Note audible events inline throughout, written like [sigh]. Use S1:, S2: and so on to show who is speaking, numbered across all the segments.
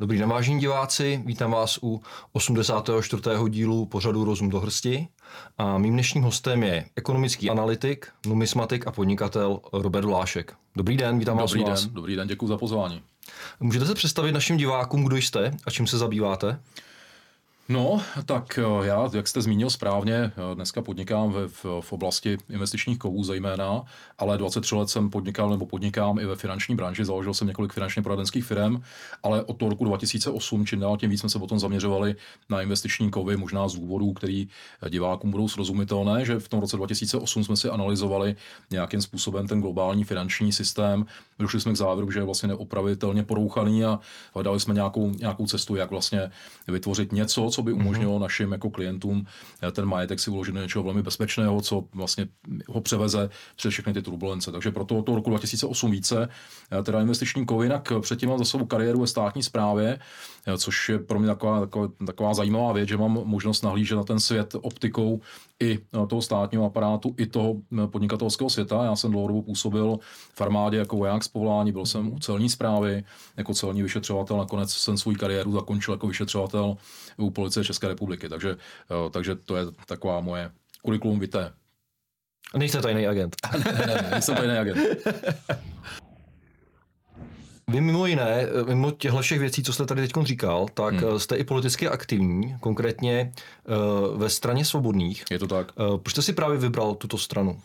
S1: Dobrý den, vážení diváci, vítám vás u 84. dílu pořadu Rozum do hrsti. A mým dnešním hostem je ekonomický analytik, numismatik a podnikatel Robert Vlášek. Dobrý den, vítám vás
S2: Dobrý
S1: u vás.
S2: den, dobrý den, děkuji za pozvání.
S1: Můžete se představit našim divákům, kdo jste a čím se zabýváte?
S2: No, tak eh, já, jak jste zmínil správně, eh, dneska podnikám v, v, v oblasti investičních kovů zejména, ale 23 let jsem podnikal nebo podnikám i ve finanční branži, založil jsem několik finančně poradenských firm, ale od toho roku 2008 čím dál tím víc jsme se potom zaměřovali na investiční kovy, možná z důvodů, který divákům budou srozumitelné, že v tom roce 2008 jsme si analyzovali nějakým způsobem ten globální finanční systém, došli jsme k závěru, že je vlastně neopravitelně porouchaný a hledali jsme nějakou, nějakou cestu, jak vlastně vytvořit něco, co by umožnilo mm-hmm. našim jako klientům eh, ten majetek si uložit do něčeho velmi bezpečného, co vlastně ho převeze přes všechny ty turbulence. Takže proto toho roku 2008 více, eh, teda investiční kovy, jinak předtím mám za sebou kariéru ve státní správě, eh, což je pro mě taková, taková, taková zajímavá věc, že mám možnost nahlížet na ten svět optikou i toho státního aparátu, i toho podnikatelského světa. Já jsem dlouhodobě působil v armádě jako voják z povolání, byl jsem u celní zprávy jako celní vyšetřovatel, nakonec jsem svou kariéru zakončil jako vyšetřovatel u policie České republiky. Takže, takže to je taková moje kurikulum vitae.
S1: Nejste tajný agent. [laughs]
S2: ne, ne, ne, nejsem tajný agent.
S1: Vy mimo jiné, mimo těchto všech věcí, co jste tady teď říkal, tak hmm. jste i politicky aktivní, konkrétně uh, ve straně svobodných.
S2: Je to tak.
S1: Uh, proč jste si právě vybral tuto stranu?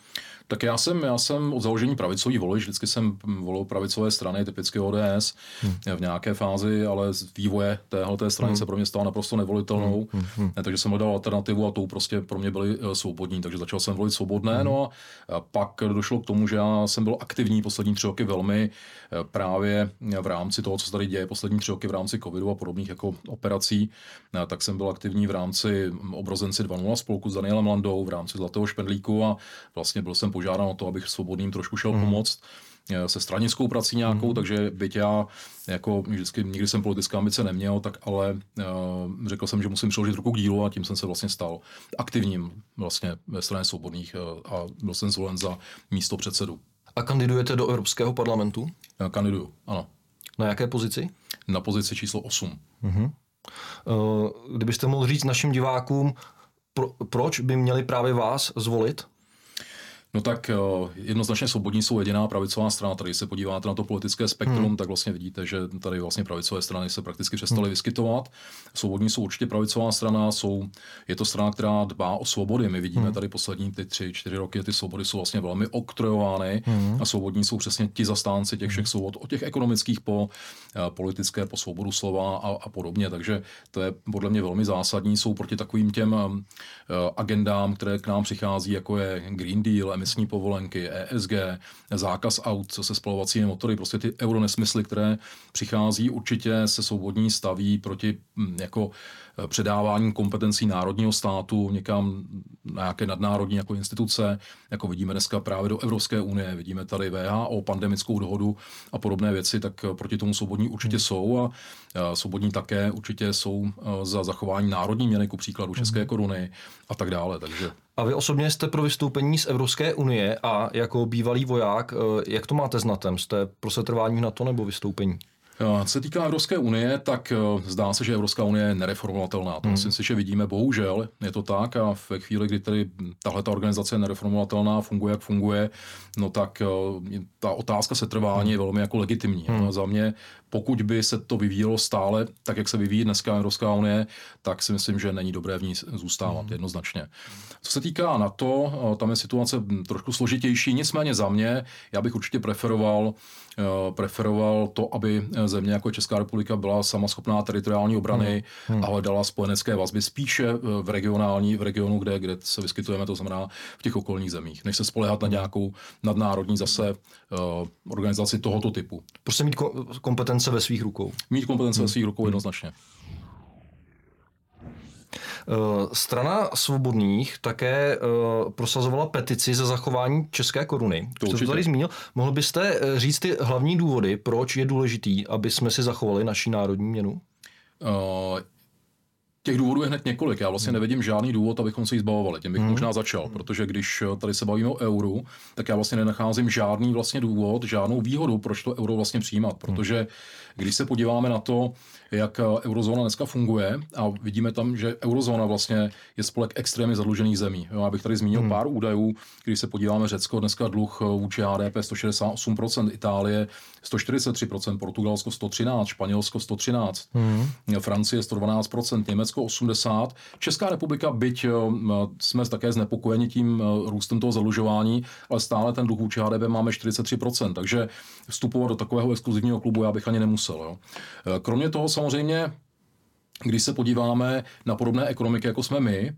S2: Tak já jsem, já jsem od založení pravicový volič, vždycky jsem volil pravicové strany, typicky ODS hmm. v nějaké fázi, ale z vývoje téhle strany hmm. se pro mě stala naprosto nevolitelnou, hmm. Hmm. takže jsem hledal alternativu a tou prostě pro mě byli eh, svobodní, takže začal jsem volit svobodné, hmm. no a pak došlo k tomu, že já jsem byl aktivní poslední tři roky velmi eh, právě v rámci toho, co se tady děje poslední tři roky v rámci covidu a podobných jako operací, eh, tak jsem byl aktivní v rámci obrozenci 2.0 spolku s Danielem Landou, v rámci Zlatého špendlíku a vlastně byl jsem požádán o to, abych svobodným trošku šel mm. pomoct eh, se stranickou prací nějakou, mm. takže byť já jako vždycky nikdy jsem politická ambice neměl, tak ale uh, řekl jsem, že musím přiložit ruku k dílu a tím jsem se vlastně stal aktivním vlastně ve straně svobodných uh, a byl jsem zvolen za místo předsedu.
S1: A kandidujete do Evropského parlamentu?
S2: Já kandiduju, ano.
S1: Na jaké pozici?
S2: Na pozici číslo 8.
S1: Uh-huh. Uh, kdybyste mohl říct našim divákům, pro, proč by měli právě vás zvolit?
S2: No tak eh, jednoznačně svobodní jsou jediná pravicová strana. Tady se podíváte na to politické spektrum, hmm. tak vlastně vidíte, že tady vlastně pravicové strany se prakticky přestaly hmm. vyskytovat. Svobodní jsou určitě pravicová strana, jsou, je to strana, která dbá o svobody. My vidíme hmm. tady poslední ty tři, čtyři roky, ty svobody jsou vlastně velmi oktrojovány hmm. a svobodní jsou přesně ti zastánci těch všech hmm. svobod, od těch ekonomických po uh, politické, po svobodu slova a, a podobně. Takže to je podle mě velmi zásadní. Jsou proti takovým těm uh, agendám, které k nám přichází, jako je Green Deal, emisní povolenky, ESG, zákaz aut se spalovacími motory, prostě ty euronesmysly, které přichází, určitě se svobodní staví proti hm, jako předávání kompetencí národního státu někam na nějaké nadnárodní jako instituce, jako vidíme dneska právě do Evropské unie, vidíme tady VHO, pandemickou dohodu a podobné věci, tak proti tomu svobodní určitě hmm. jsou a svobodní také určitě jsou eh, za zachování národní měny, ku příkladu české hmm. koruny a tak dále. Takže
S1: a vy osobně jste pro vystoupení z Evropské unie a jako bývalý voják, eh, jak to máte s NATEM? Jste pro setrvání v NATO nebo vystoupení?
S2: Co se týká Evropské unie, tak eh, zdá se, že Evropská unie je nereformovatelná. To hmm. myslím si, že vidíme, bohužel je to tak a ve chvíli, kdy tady tahle ta organizace je nereformovatelná, funguje, jak funguje, no tak eh, ta otázka setrvání hmm. je velmi jako legitimní. Hmm. A za mě, pokud by se to vyvíjelo stále tak, jak se vyvíjí dneska Evropská unie, tak si myslím, že není dobré v ní zůstávat hmm. jednoznačně. Co se týká NATO, eh, tam je situace trošku složitější, nicméně za mě, já bych určitě preferoval Eh, preferoval to, aby země jako Česká republika byla sama schopná teritoriální obrany hmm. hmm. a hledala spojenecké vazby spíše eh, v regionální, v regionu, kde, kde se vyskytujeme, to znamená v těch okolních zemích, než se spolehat na nějakou nadnárodní zase uh, organizaci tohoto typu.
S1: Prostě mít kompetence ve svých rukou.
S2: Mít kompetence hmm. ve svých rukou hmm. jednoznačně.
S1: Eh, strana svobodných také eh, prosazovala petici za zachování české koruny. To Co to tady zmínil. Mohl byste eh, říct ty hlavní důvody, proč je důležitý, aby jsme si zachovali naší národní měnu?
S2: Těch důvodů je hned několik. Já vlastně nevidím žádný důvod, abychom se jí zbavovali. Tím bych hmm. možná začal, protože když tady se bavíme o euru, tak já vlastně nenacházím žádný vlastně důvod, žádnou výhodu, proč to euro vlastně přijímat. Protože když se podíváme na to, jak eurozóna dneska funguje a vidíme tam, že eurozóna vlastně je spolek extrémně zadlužených zemí. Jo, abych tady zmínil hmm. pár údajů, když se podíváme Řecko, dneska dluh vůči HDP 168%, Itálie 143%, Portugalsko 113%, Španělsko 113%, hmm. Francie 112%, Německo 80%. Česká republika, byť jsme také znepokojeni tím růstem toho zadlužování, ale stále ten dluh vůči HDP máme 43%, takže vstupovat do takového exkluzivního klubu já bych ani nemusel. Jo. Kromě toho samozřejmě když se podíváme na podobné ekonomiky, jako jsme my,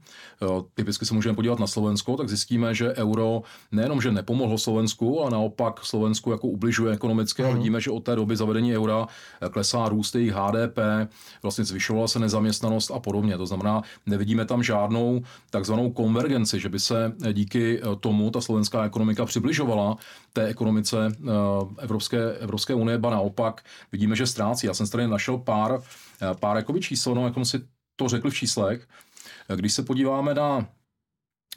S2: typicky se můžeme podívat na Slovensko, tak zjistíme, že euro nejenom, že nepomohlo Slovensku, ale naopak Slovensku jako ubližuje ekonomicky. Mm. A vidíme, že od té doby zavedení eura klesá růst jejich HDP, vlastně zvyšovala se nezaměstnanost a podobně. To znamená, nevidíme tam žádnou takzvanou konvergenci, že by se díky tomu ta slovenská ekonomika přibližovala té ekonomice Evropské, Evropské unie, ba naopak vidíme, že ztrácí. Já jsem tady našel pár Eh, pár jakoby čísel, no, jak si to řekli v číslech. Eh, když se podíváme na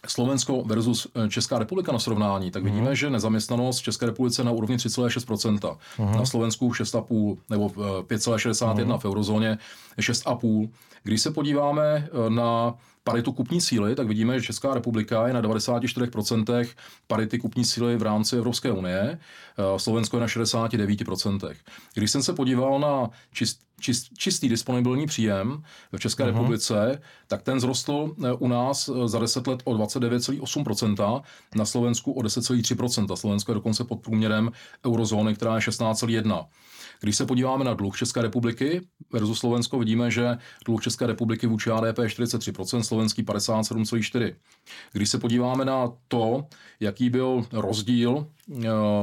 S2: Slovensko versus eh, Česká republika na srovnání, tak vidíme, mm. že nezaměstnanost v České republice na úrovni 3,6%, mm. na Slovensku 6,5 nebo 5,61 mm. v eurozóně 6,5. Když se podíváme na paritu kupní síly, tak vidíme, že Česká republika je na 94% parity kupní síly v rámci Evropské unie, Slovensko je na 69%. Když jsem se podíval na čist, čist, čistý disponibilní příjem v České uh-huh. republice, tak ten zrostl eh, u nás eh, za 10 let o 29,8%, na Slovensku o 10,3%. Slovensko je dokonce pod průměrem eurozóny, která je 16,1%. Když se podíváme na dluh České republiky versus Slovensko, vidíme, že dluh České republiky vůči HDP je 43%, slovenský 57,4%. Když se podíváme na to, jaký byl rozdíl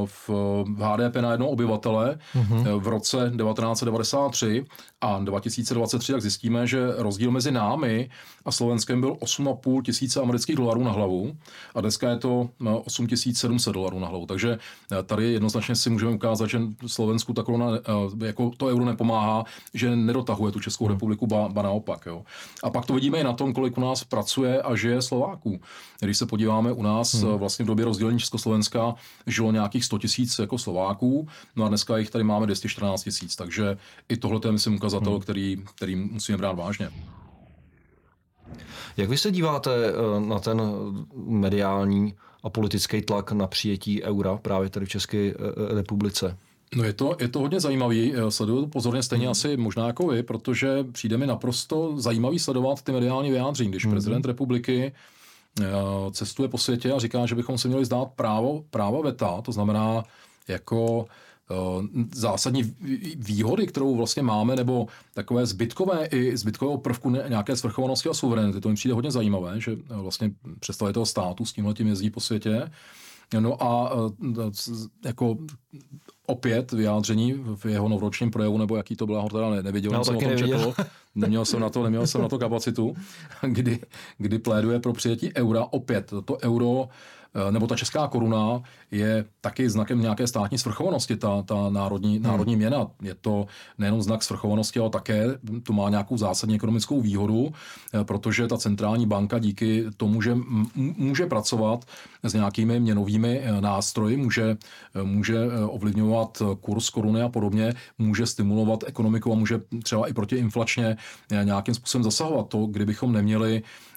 S2: v HDP na jednoho obyvatele mm-hmm. v roce 1993 a 2023, tak zjistíme, že rozdíl mezi námi a Slovenskem byl 8,5 tisíce amerických dolarů na hlavu a dneska je to 8700 dolarů na hlavu. Takže tady jednoznačně si můžeme ukázat, že Slovensku ta koruna Eh, jako to euro nepomáhá, že nedotahuje tu Českou republiku, ba, ba naopak. Jo. A pak to vidíme i na tom, kolik u nás pracuje a žije Slováků. Když se podíváme u nás, hmm. Eh, vlastně v době rozdělení Československa žilo nějakých 100 tisíc jako Slováků, no a dneska jich tady máme 214 tisíc, takže i tohle je, myslím, ukazatel, hmm. který, který musíme brát vážně.
S1: Jak vy se díváte eh, na ten mediální a politický tlak na přijetí eura právě tady v České republice?
S2: No je to, je to hodně zajímavý, sleduju to pozorně stejně mm. asi možná jako vy, protože přijde mi naprosto zajímavý sledovat ty mediální vyjádření, když mm. prezident republiky eh, cestuje po světě a říká, že bychom se měli zdát právo, práva veta, to znamená jako eh, zásadní výhody, kterou vlastně máme, nebo takové zbytkové i zbytkového prvku nějaké svrchovanosti a suverenity. To mi přijde hodně zajímavé, že eh, vlastně představitel státu s tímhle tím jezdí po světě. No a jako opět vyjádření v jeho novoročním projevu, nebo jaký to byla, ho teda neviděl, no, jsem o tom četl, [laughs] neměl jsem na to, neměl jsem na to kapacitu, [laughs] kdy, kdy pléduje pro přijetí eura opět. To euro nebo ta česká koruna je taky znakem nějaké státní svrchovanosti, ta, ta národní, hmm. národní měna. Je to nejenom znak svrchovanosti, ale také to má nějakou zásadní ekonomickou výhodu, eh, protože ta centrální banka díky tomu, že může pracovat s nějakými měnovými eh, nástroji, může, může ovlivňovat kurz koruny a podobně, může stimulovat ekonomiku a může třeba i protiinflačně nějakým způsobem zasahovat. To, kdybychom neměli Eh,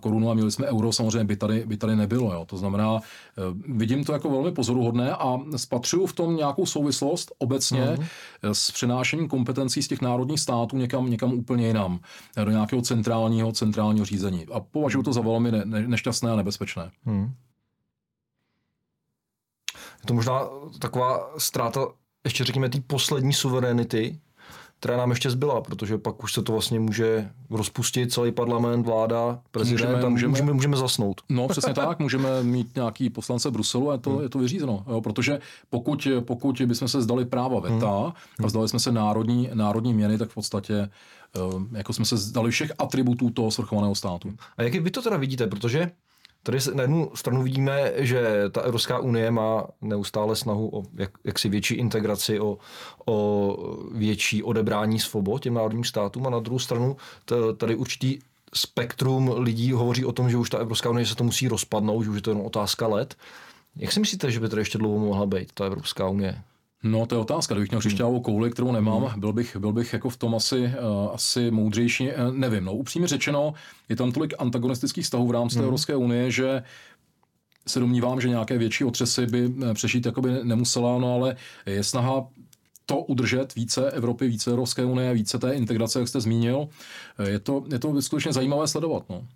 S2: korunu a měli jsme euro, samozřejmě by tady, by tady nebylo. Jo. To znamená, eh, vidím to jako velmi pozoruhodné a spatřuju v tom nějakou souvislost obecně uh-huh. s přenášením kompetencí z těch národních států někam, někam úplně jinam, do nějakého centrálního, centrálního řízení. A považuji to za velmi ne, ne, nešťastné a nebezpečné. Uh-huh.
S1: Je to možná taková ztráta, ještě řekněme, té poslední suverenity, která nám ještě zbyla, protože pak už se to vlastně může rozpustit celý parlament, vláda, prezident můžeme, a můžeme, můžeme, můžeme zasnout.
S2: No [laughs] přesně tak, můžeme mít nějaký poslance Bruselu a je to, hmm. je to vyřízeno. Jo, protože pokud, pokud bychom se zdali práva veta hmm. a zdali jsme se národní, národní měny, tak v podstatě eh, jako jsme se zdali všech atributů toho svrchovaného státu.
S1: A jak vy to teda vidíte, protože Tady na jednu stranu vidíme, že ta Evropská unie má neustále snahu o jak, jaksi větší integraci, o, o větší odebrání svobod těm národním státům a na druhou stranu tady určitý spektrum lidí hovoří o tom, že už ta Evropská unie se to musí rozpadnout, že už je to jenom otázka let. Jak si myslíte, že by tady ještě dlouho mohla být ta Evropská unie?
S2: No, to je otázka. Kdybych měl křišťálovou kouli, kterou nemám, hmm. byl, bych, byl bych jako v tom asi, uh, asi moudřejší. Uh, nevím, no, upřímně řečeno, je tam tolik antagonistických vztahů v rámci hmm. Evropské unie, že se domnívám, že nějaké větší otřesy by eh, přešít jakoby nemusela, no ale je snaha to udržet více Evropy, více Evropské unie, více té integrace, jak jste zmínil. Je to, je to skutečně zajímavé sledovat. No.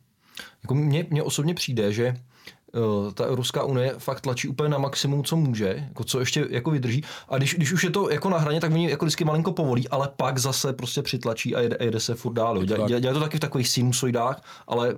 S1: Jako mně, mně osobně přijde, že Eh, ta Evropská unie fakt tlačí úplně na maximum, co může, jako co ještě jako vydrží. A když, když už je to jako na hraně, tak oni jako vždycky malinko povolí, ale pak zase prostě přitlačí a jede, jede se furt dál. Dělá, dělá to taky v takových sinusoidách, ale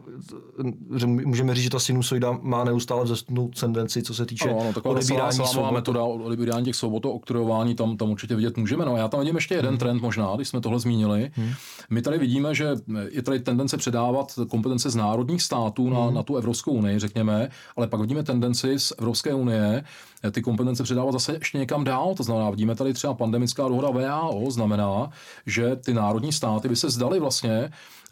S1: že můžeme říct, že ta sinusoida má neustále vzestupnou tendenci, co se týče ano, ano, odebírání svobod.
S2: metoda odebírání těch svobod, oktrojování, tam, tam určitě vidět můžeme. No, já tam vidím ještě jeden hmm. trend možná, když jsme tohle zmínili. Hmm. My tady vidíme, že je tady tendence předávat kompetence z národních států na, hmm. na tu Evropskou unii, řekněme, ale pak vidíme tendenci z Evropské unie eh, ty kompetence předávat zase ještě někam dál. To znamená, vidíme tady třeba pandemická dohoda VAO, znamená, že ty národní státy by se zdali vlastně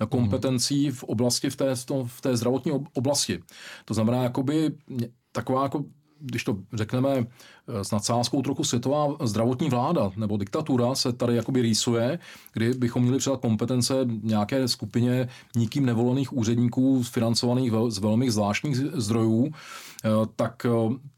S2: kompetencí v oblasti, v té, v té zdravotní oblasti. To znamená, jakoby taková jako když to řekneme eh, s nadsázkou trochu světová zdravotní vláda nebo diktatura se tady jakoby rýsuje, kdy bychom měli předat kompetence nějaké skupině nikým nevolených úředníků financovaných z velmi zvláštních zdrojů, eh, tak eh,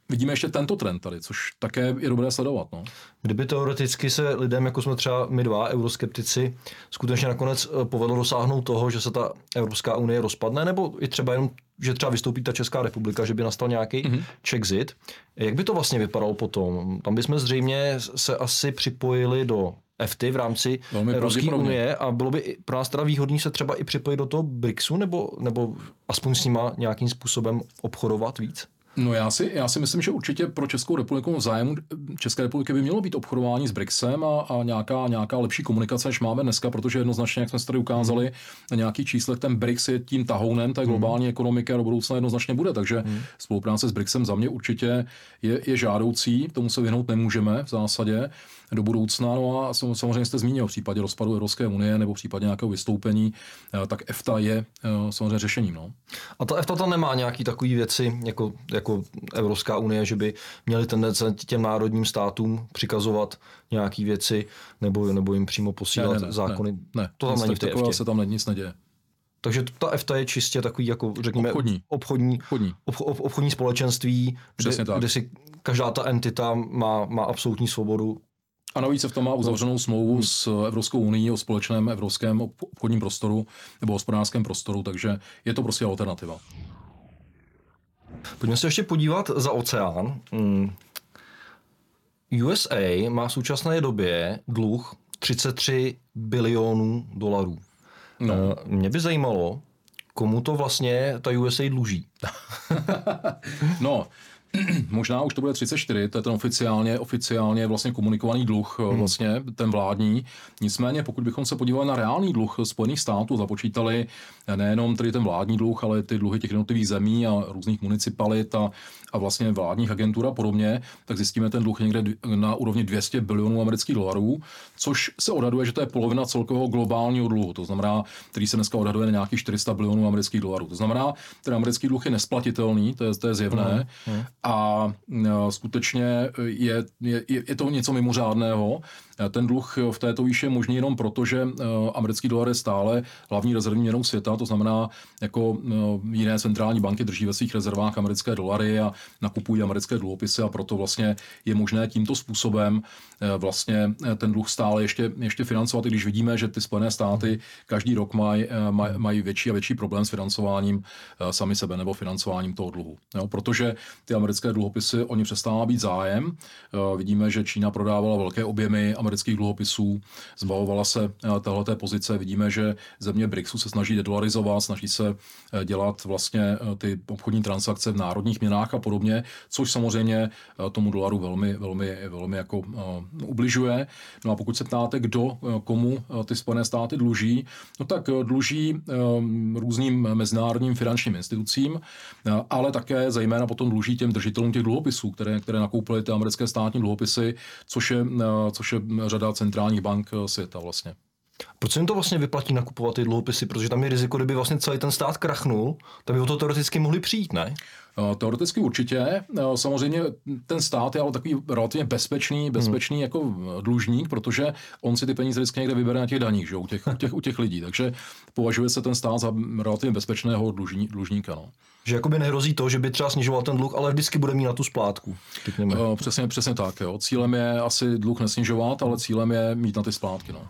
S2: vidíme ještě tento trend tady, což také je dobré sledovat. No.
S1: Kdyby teoreticky se lidem, jako jsme třeba my dva, euroskeptici, skutečně nakonec povedlo dosáhnout toho, že se ta Evropská unie rozpadne, nebo i třeba jenom že třeba vystoupí ta Česká republika, že by nastal nějaký mm-hmm. Czexit. Jak by to vlastně vypadalo potom? Tam bychom zřejmě se asi připojili do FT v rámci Evropské unie a bylo by pro nás teda výhodný se třeba i připojit do toho BRICSu nebo, nebo aspoň s nima nějakým způsobem obchodovat víc?
S2: No já si, já si myslím, že určitě pro Českou republiku zájmu České republiky by mělo být obchodování s BRICSem a, a nějaká, nějaká lepší komunikace, než máme dneska, protože jednoznačně, jak jsme se tady ukázali na nějaký číslech, ten BRICS je tím tahounem té globální hmm. ekonomiky a do budoucna jednoznačně bude. Takže hmm. spolupráce s BRICSem za mě určitě je, je žádoucí, tomu se vyhnout nemůžeme v zásadě do budoucna. No a samozřejmě jste zmínil v případě rozpadu Evropské unie nebo v případě nějakého vystoupení, eh, tak EFTA je eh, samozřejmě řešením. No.
S1: A ta EFTA tam nemá nějaký takový věci jako, jako Evropská unie, že by měli tendence těm národním státům přikazovat nějaké věci nebo, nebo jim přímo posílat ne, ne, ne, zákony.
S2: Ne, ne, to tam není v té EFTA. se tam nic neděje.
S1: Takže ta EFTA je čistě takový, jako řekněme,
S2: obchodní,
S1: obchodní, obchodní. Ob, ob, obchodní společenství, kde, kde si každá ta entita má, má absolutní svobodu
S2: a navíc se v tom má uzavřenou smlouvu s Evropskou unii o společném evropském obchodním prostoru nebo hospodářském prostoru, takže je to prostě alternativa.
S1: Pojďme se ještě podívat za oceán. Hmm. USA má v současné době dluh 33 bilionů dolarů. No. Eh, mě by zajímalo, komu to vlastně ta USA dluží. [laughs]
S2: no, [clears throat] možná už to bude 34, to je ten oficiálně, oficiálně vlastně komunikovaný dluh, hmm. vlastně ten vládní. Nicméně, pokud bychom se podívali na reálný dluh Spojených států, započítali nejenom tedy ten vládní dluh, ale ty dluhy těch jednotlivých zemí a různých municipalit a, a vlastně vládních agentur a podobně, tak zjistíme ten dluh někde na úrovni 200 bilionů amerických dolarů, což se odhaduje, že to je polovina celkového globálního dluhu, to znamená, který se dneska odhaduje na nějakých 400 bilionů amerických dolarů. To znamená, ten americký dluh je nesplatitelný, to je, to je zjevné, uh-huh. A no, skutečně je, je, je to něco mimořádného. Ten dluh v této výši je možný jenom proto, že eh, americký dolar je stále hlavní rezervní měnou světa, to znamená, jako eh, jiné centrální banky drží ve svých rezervách americké dolary a nakupují americké dluhopisy a proto vlastně je možné tímto způsobem eh, vlastně ten dluh stále ještě, ještě financovat, i když vidíme, že ty Spojené státy každý rok mají maj, mají větší a větší problém s financováním sami sebe nebo financováním toho dluhu. Jo, protože ty americké dluhopisy, oni přestává být zájem. Vidíme, že Čína prodávala velké objemy amerických dluhopisů, zbavovala se téhleté pozice. Vidíme, že země BRICSu se snaží dedolarizovat, snaží se dělat vlastně ty obchodní transakce v národních měnách a podobně, což samozřejmě tomu dolaru velmi, velmi, velmi jako ubližuje. No a pokud se ptáte, kdo komu ty Spojené státy dluží, no tak dluží různým mezinárodním finančním institucím, ale také zejména potom dluží těm držitelům těch dluhopisů, které, které nakoupily ty americké státní dluhopisy, což je, což je řada centrálních bank světa vlastně.
S1: Proč se jim to vlastně vyplatí nakupovat ty dluhopisy? Protože tam je riziko, kdyby vlastně celý ten stát krachnul, tak by o to teoreticky mohli přijít, ne?
S2: Teoreticky určitě. Samozřejmě ten stát je ale takový relativně bezpečný, hmm. bezpečný hmm. jako dlužník, protože on si ty peníze vždycky někde vybere na těch daních, že? U, těch, u, těch, u těch lidí. Takže považuje se ten stát za relativně bezpečného dlužní, dlužníka. No.
S1: Že jakoby nehrozí to, že by třeba snižoval ten dluh, ale vždycky bude mít na tu splátku.
S2: Přesně, přesně tak. Jo. Cílem je asi dluh nesnižovat, ale cílem je mít na ty splátky. No.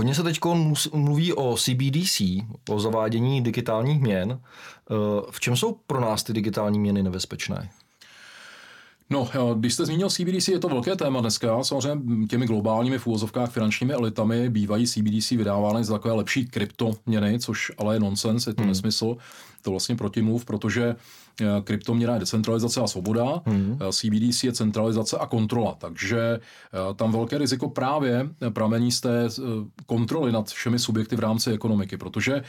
S1: Hodně se teď mluví o CBDC, o zavádění digitálních měn. Eh, v čem jsou pro nás ty digitální měny nebezpečné?
S2: No, když jste zmínil CBDC, je to velké téma dneska. Samozřejmě těmi globálními v úvozovkách finančními elitami bývají CBDC vydávány za takové lepší kryptoměny, což ale je nonsens, je to hmm. nesmysl, to vlastně protimluv, protože Eh, kryptoměna je decentralizace a svoboda, hmm. CBDC je centralizace a kontrola. Takže eh, tam velké riziko právě pramení z té kontroly nad všemi subjekty v rámci ekonomiky, protože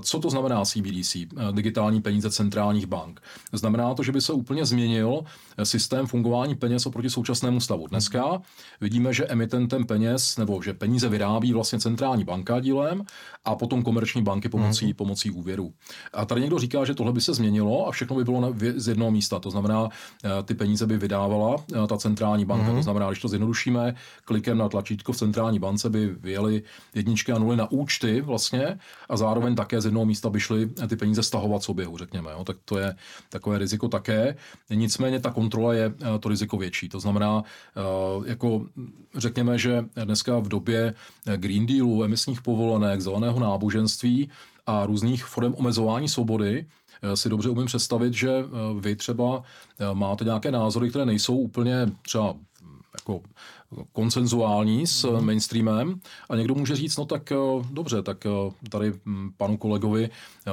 S2: co to znamená CBDC, digitální peníze centrálních bank? Znamená to, že by se úplně změnil systém fungování peněz oproti současnému stavu. Dneska vidíme, že emitentem peněz, nebo že peníze vyrábí vlastně centrální banka dílem a potom komerční banky pomocí, hmm. pomocí úvěru. A tady někdo říká, že tohle by se změnilo a všechno by bylo bylo z jednoho místa. To znamená, eh, ty peníze by vydávala eh, ta centrální banka. Mm-hmm. To znamená, když to zjednodušíme, klikem na tlačítko v centrální bance by vyjeli jedničky a nuly na účty vlastně a zároveň také z jednoho místa by šly eh, ty peníze stahovat z oběhu, řekněme. Jo. Tak to je takové riziko také. Nicméně ta kontrola je to riziko větší. To znamená, jako řekněme, že dneska v době Green Dealu, emisních povolenek, zeleného náboženství a různých forem omezování svobody, Eh, si dobře umím představit, že eh, vy třeba eh, máte nějaké názory, které nejsou úplně třeba jako konsenzuální s mm. mainstreamem a někdo může říct, no tak dobře, tak tady hm, panu kolegovi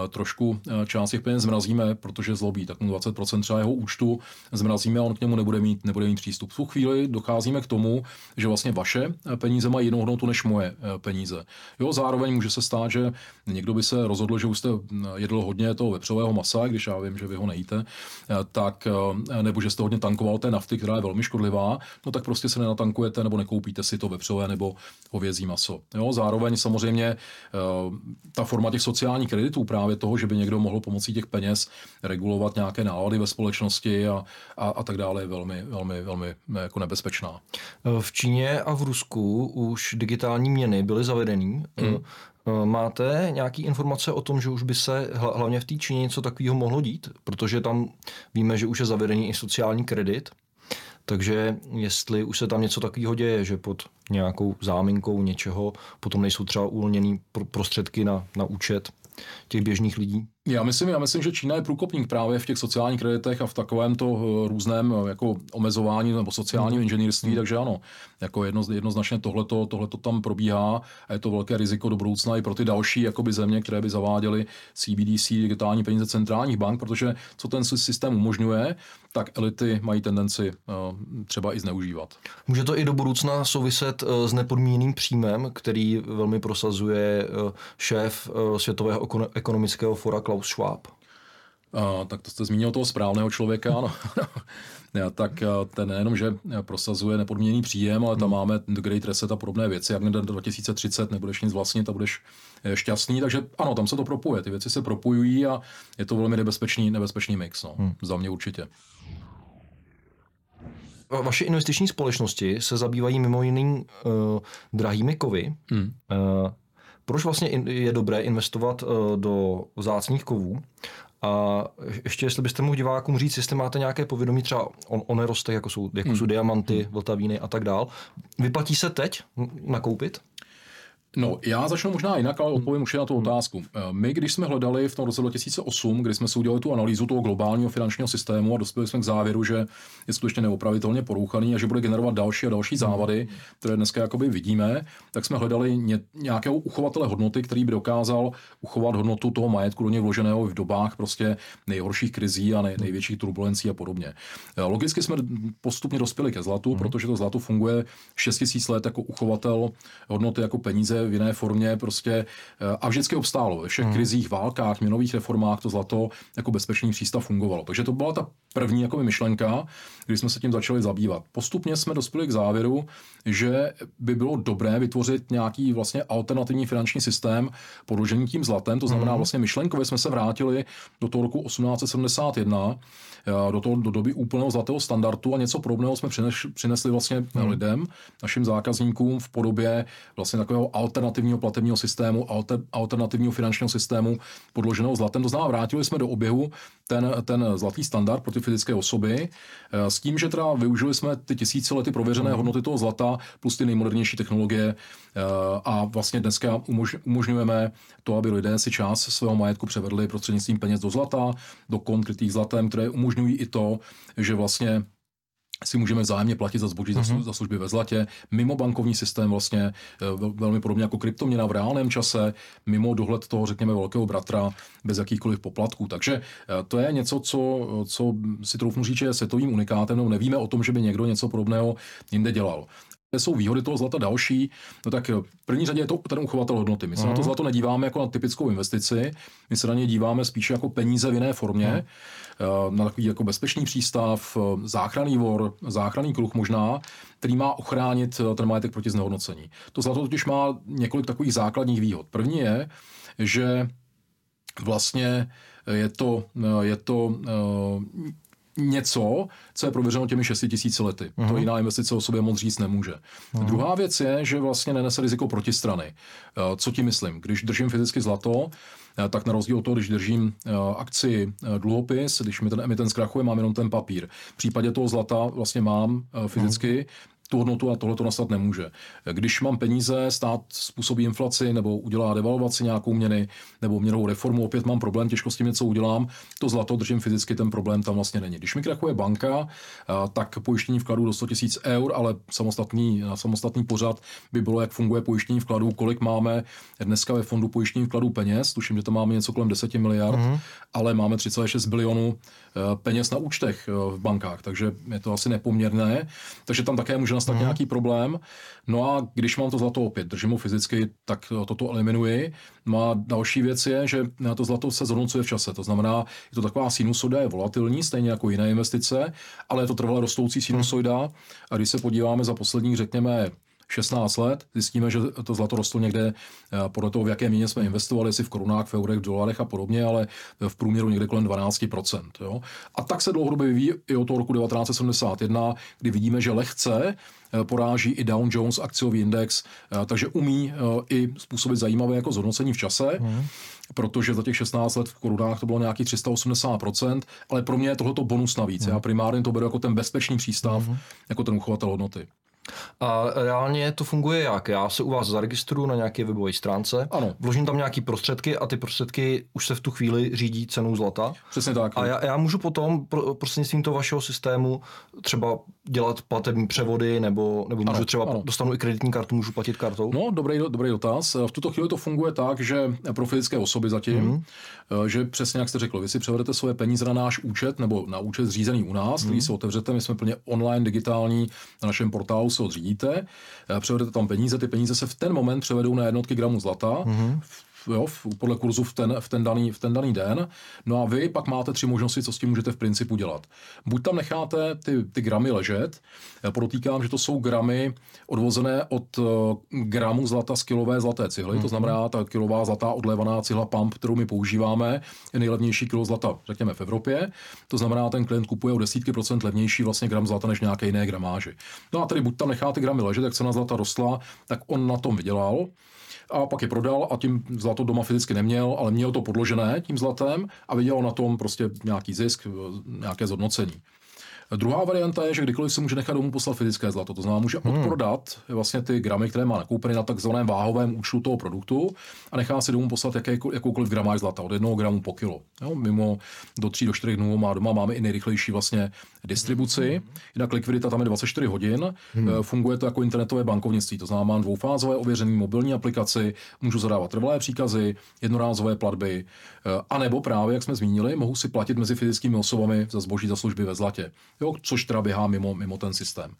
S2: trošku část těch peněz zmrazíme, protože zlobí, tak mu 20% třeba jeho účtu zmrazíme a on k němu nebude mít, nebude mít přístup. V tu chvíli docházíme k tomu, že vlastně vaše peníze mají jinou hodnotu než moje peníze. Jo, zároveň může se stát, že někdo by se rozhodl, že už jste hm, jedl hodně toho vepřového masa, když já vím, že vy ho nejíte, tak nebo že jste hodně tankoval té nafty, která je velmi škodlivá, no tak prostě se nenatankujete nebo nekoupíte si to vepřové nebo hovězí maso. Jo, zároveň samozřejmě ta forma těch sociálních kreditů právě toho, že by někdo mohl pomocí těch peněz regulovat nějaké nálady ve společnosti a, a, a tak dále, je velmi, velmi, velmi eh, jako nebezpečná.
S1: V Číně a v Rusku už digitální měny byly zavedeny. Eh, máte nějaké informace o tom, že už by se hlavně v té Číně něco takového mohlo dít? Protože tam víme, že už je zavedený i sociální kredit. Takže jestli už se tam něco takového děje, že pod nějakou záminkou něčeho potom nejsou třeba uvolněné prostředky na, na účet, těch běžných lidí?
S2: Já myslím, já myslím, že Čína je průkopník právě v těch sociálních kreditech a v takovém to eh, různém eh, jako omezování nebo sociálním mm. inženýrství, mm. takže ano, jako jedno, jednoznačně tohleto, tohleto tam probíhá a je to velké riziko do budoucna i pro ty další jakoby země, které by zaváděly CBDC, digitální peníze centrálních bank, protože co ten systém umožňuje, tak elity mají tendenci uh, třeba i zneužívat.
S1: Může to i do budoucna souviset s nepodmíněným příjmem, který velmi prosazuje šéf Světového ekonomického fora Klaus Schwab.
S2: Uh, tak to jste zmínil toho správného člověka, ano. [laughs] tak ten nejenom, že prosazuje nepodmíněný příjem, ale tam hmm. máme The Great Reset a podobné věci, jak do 2030 nebudeš nic vlastnit a budeš eh, šťastný, takže ano, tam se to propuje, ty věci se propojují a je to velmi nebezpečný, nebezpečný mix, no. hmm. za mě určitě.
S1: Vaše investiční společnosti se zabývají mimo jiným uh, drahými kovy. Hmm. Uh, proč vlastně je dobré investovat uh, do vzácných kovů? A ještě, jestli byste mohl divákům říct, jestli máte nějaké povědomí třeba o, o nerostech, jako jsou, jako hmm. jsou diamanty, hmm. vltavíny a tak dál. Vyplatí se teď nakoupit?
S2: No, já začnu možná jinak, ale odpovím už na tu otázku. Eh, my, když jsme hledali v tom roce 2008, kdy jsme si udělali tu analýzu toho globálního finančního systému a dospěli jsme k závěru, že je skutečně neopravitelně porouchaný a že bude generovat další a další závady, které dneska jakoby vidíme, tak jsme hledali ně, nějakého uchovatele hodnoty, který by dokázal uchovat hodnotu toho majetku do něj vloženého v dobách prostě nejhorších krizí a nej, největších turbulencí a podobně. Eh, logicky jsme postupně dospěli ke zlatu, hmm. protože to zlato funguje 6000 let jako uchovatel hodnoty jako peníze v jiné formě prostě eh, a vždycky obstálo. Ve všech hmm. krizích, válkách, měnových reformách to zlato jako bezpečný přístav fungovalo. Takže to byla ta první jako myšlenka, když jsme se tím začali zabývat. Postupně jsme dospěli k závěru, že by bylo dobré vytvořit nějaký vlastně alternativní finanční systém podložený tím zlatem. To znamená, hmm. vlastně myšlenkově jsme se vrátili do toho roku 1871, eh, do, toho, do doby úplného zlatého standardu a něco podobného jsme přinesli, přinesli vlastně hmm. lidem, našim zákazníkům v podobě vlastně takového alternativního platebního systému, alter, alternativního finančního systému podloženého zlatem. To znamená, vrátili jsme do oběhu ten, ten zlatý standard pro ty fyzické osoby, eh, s tím, že teda využili jsme ty tisíce lety prověřené mm. hodnoty toho zlata plus ty nejmodernější technologie eh, a vlastně dneska umožňujeme to, aby lidé si část svého majetku převedli prostřednictvím peněz do zlata, do konkrétních zlatem, které umožňují i to, že vlastně si můžeme vzájemně platit za zboží, mm-hmm. za služby ve zlatě, mimo bankovní systém vlastně, eh, velmi podobně jako kryptoměna v reálném čase, mimo dohled toho, řekněme, velkého bratra, bez jakýchkoliv poplatků. Takže eh, to je něco, co, co si troufnu říct, že je světovým unikátem, no nevíme o tom, že by někdo něco podobného jinde dělal jsou výhody toho zlata další, no tak v první řadě je to ten uchovatel hodnoty. My se uh-huh. na to mhm. zlato nedíváme jako na typickou investici, my se na ně díváme spíše jako peníze v jiné formě, uh-huh. na takový jako bezpečný přístav, eh, záchranný vor, záchranný kruh možná, který má ochránit ten majetek proti znehodnocení. To zlato totiž má několik takových základních výhod. První je, že vlastně je to, je to něco, co je prověřeno těmi 6 tisíci lety. Uh-huh. To mhm. jiná investice o sobě moc říct nemůže. Uh-huh. Druhá věc je, že vlastně nenese riziko protistrany. Eh, co ti myslím? Když držím fyzicky zlato, eh, tak na rozdíl od toho, když držím eh, akci dluhopis, když mi ten emitent zkrachuje, mám jenom ten papír. V případě toho zlata vlastně mám fyzicky, tu hodnotu a tohle to nastat nemůže. Když mám peníze, stát způsobí inflaci nebo udělá devalvaci nějakou měny nebo měnovou reformu, opět mám problém, těžko s tím něco udělám, to zlato držím fyzicky, ten problém tam vlastně není. Když mi krachuje banka, tak pojištění vkladů do 100 000 eur, ale samostatný, samostatný pořad by bylo, jak funguje pojištění vkladů, kolik máme dneska ve fondu pojištění vkladů peněz, tuším, že to máme něco kolem 10 miliard, mm-hmm. ale máme 3,6 bilionů peněz na účtech e, v bankách, takže je to asi nepoměrné, takže tam také může nastat mm. nějaký problém. No a když mám to zlato opět, držím ho fyzicky, tak toto eliminuji. No a další věc je, že to zlato se zhodnocuje v čase. To znamená, je to taková sinusoida, je volatilní, stejně jako jiné investice, ale je to trvale rostoucí sinusoida. A když se podíváme za posledních, řekněme, 16 let, zjistíme, že to zlato rostlo někde eh, podle toho, v jaké měně jsme investovali, jestli v korunách, v eurech, v dolarech a podobně, ale v průměru někde kolem 12%. Jo? A tak se dlouhodobě vyvíjí i od toho roku 1971, kdy vidíme, že lehce eh, poráží i Dow Jones akciový index, eh, takže umí i způsobit zajímavé jako zhodnocení v čase. Hmm protože za těch 16 let v korunách to bylo nějaký 380%, ale pro mě je tohleto bonus navíc. Hmm. Já primárně to beru jako ten bezpečný přístav, hmm. jako ten uchovatel hodnoty.
S1: A reálně to funguje jak? Já se u vás zaregistruju na nějaké webové stránce,
S2: ano.
S1: vložím tam nějaké prostředky a ty prostředky už se v tu chvíli řídí cenou zlata.
S2: Přesně tak.
S1: A já, já můžu potom pro, prostřednictvím toho vašeho systému třeba dělat platební převody nebo, nebo můžu ano, třeba ano. dostanu i kreditní kartu, můžu platit kartou?
S2: No, dobrý, dobrý dotaz. V tuto chvíli to funguje tak, že pro fyzické osoby zatím, mm-hmm. že přesně jak jste řekl, vy si převedete svoje peníze na náš účet nebo na účet zřízený u nás, mm-hmm. který si otevřete, my jsme plně online, digitální na našem portálu odřídíte, eh, převedete tam peníze, ty peníze se v ten moment převedou na jednotky gramů zlata, mm-hmm jo, podle kurzu v ten, v, ten daný, v ten daný den. No a vy pak máte tři možnosti, co s tím můžete v principu dělat. Buď tam necháte ty, ty gramy ležet, podotýkám, že to jsou gramy odvozené od uh, gramu zlata z kilové zlaté cihly, mm-hmm. to mhm. znamená ta kilová zlatá odlevaná cihla pump, kterou my používáme, je nejlevnější kilo zlata, řekněme, v Evropě. To znamená, ten klient kupuje o desítky procent levnější vlastně gram zlata než nějaké jiné gramáže. No a tady buď tam necháte gramy ležet, jak cena zlata rostla, tak on na tom vydělal a pak je prodal a tím zlato doma fyzicky neměl, ale měl to podložené tím zlatem a viděl na tom prostě nějaký zisk, nějaké zhodnocení. Druhá varianta je, že kdykoliv se může nechat domů poslat fyzické zlato, to znamená, může hmm. odprodat vlastně ty gramy, které má nakoupeny na takzvaném váhovém účtu toho produktu a nechá si domů poslat jaké, jakoukoliv gramáž zlata, od jednoho gramu po kilo. Jo, mimo do 3 do 4 dnů má doma máme i nejrychlejší vlastně distribuci. Hmm. Jinak likvidita tam je 24 hodin. Hmm. Funguje to jako internetové bankovnictví, to znamená, mám dvoufázové ověřený mobilní aplikaci, můžu zadávat trvalé příkazy, jednorázové platby, anebo právě, jak jsme zmínili, mohu si platit mezi fyzickými osobami za zboží za služby ve zlatě jo, což teda běhá mimo, mimo ten systém.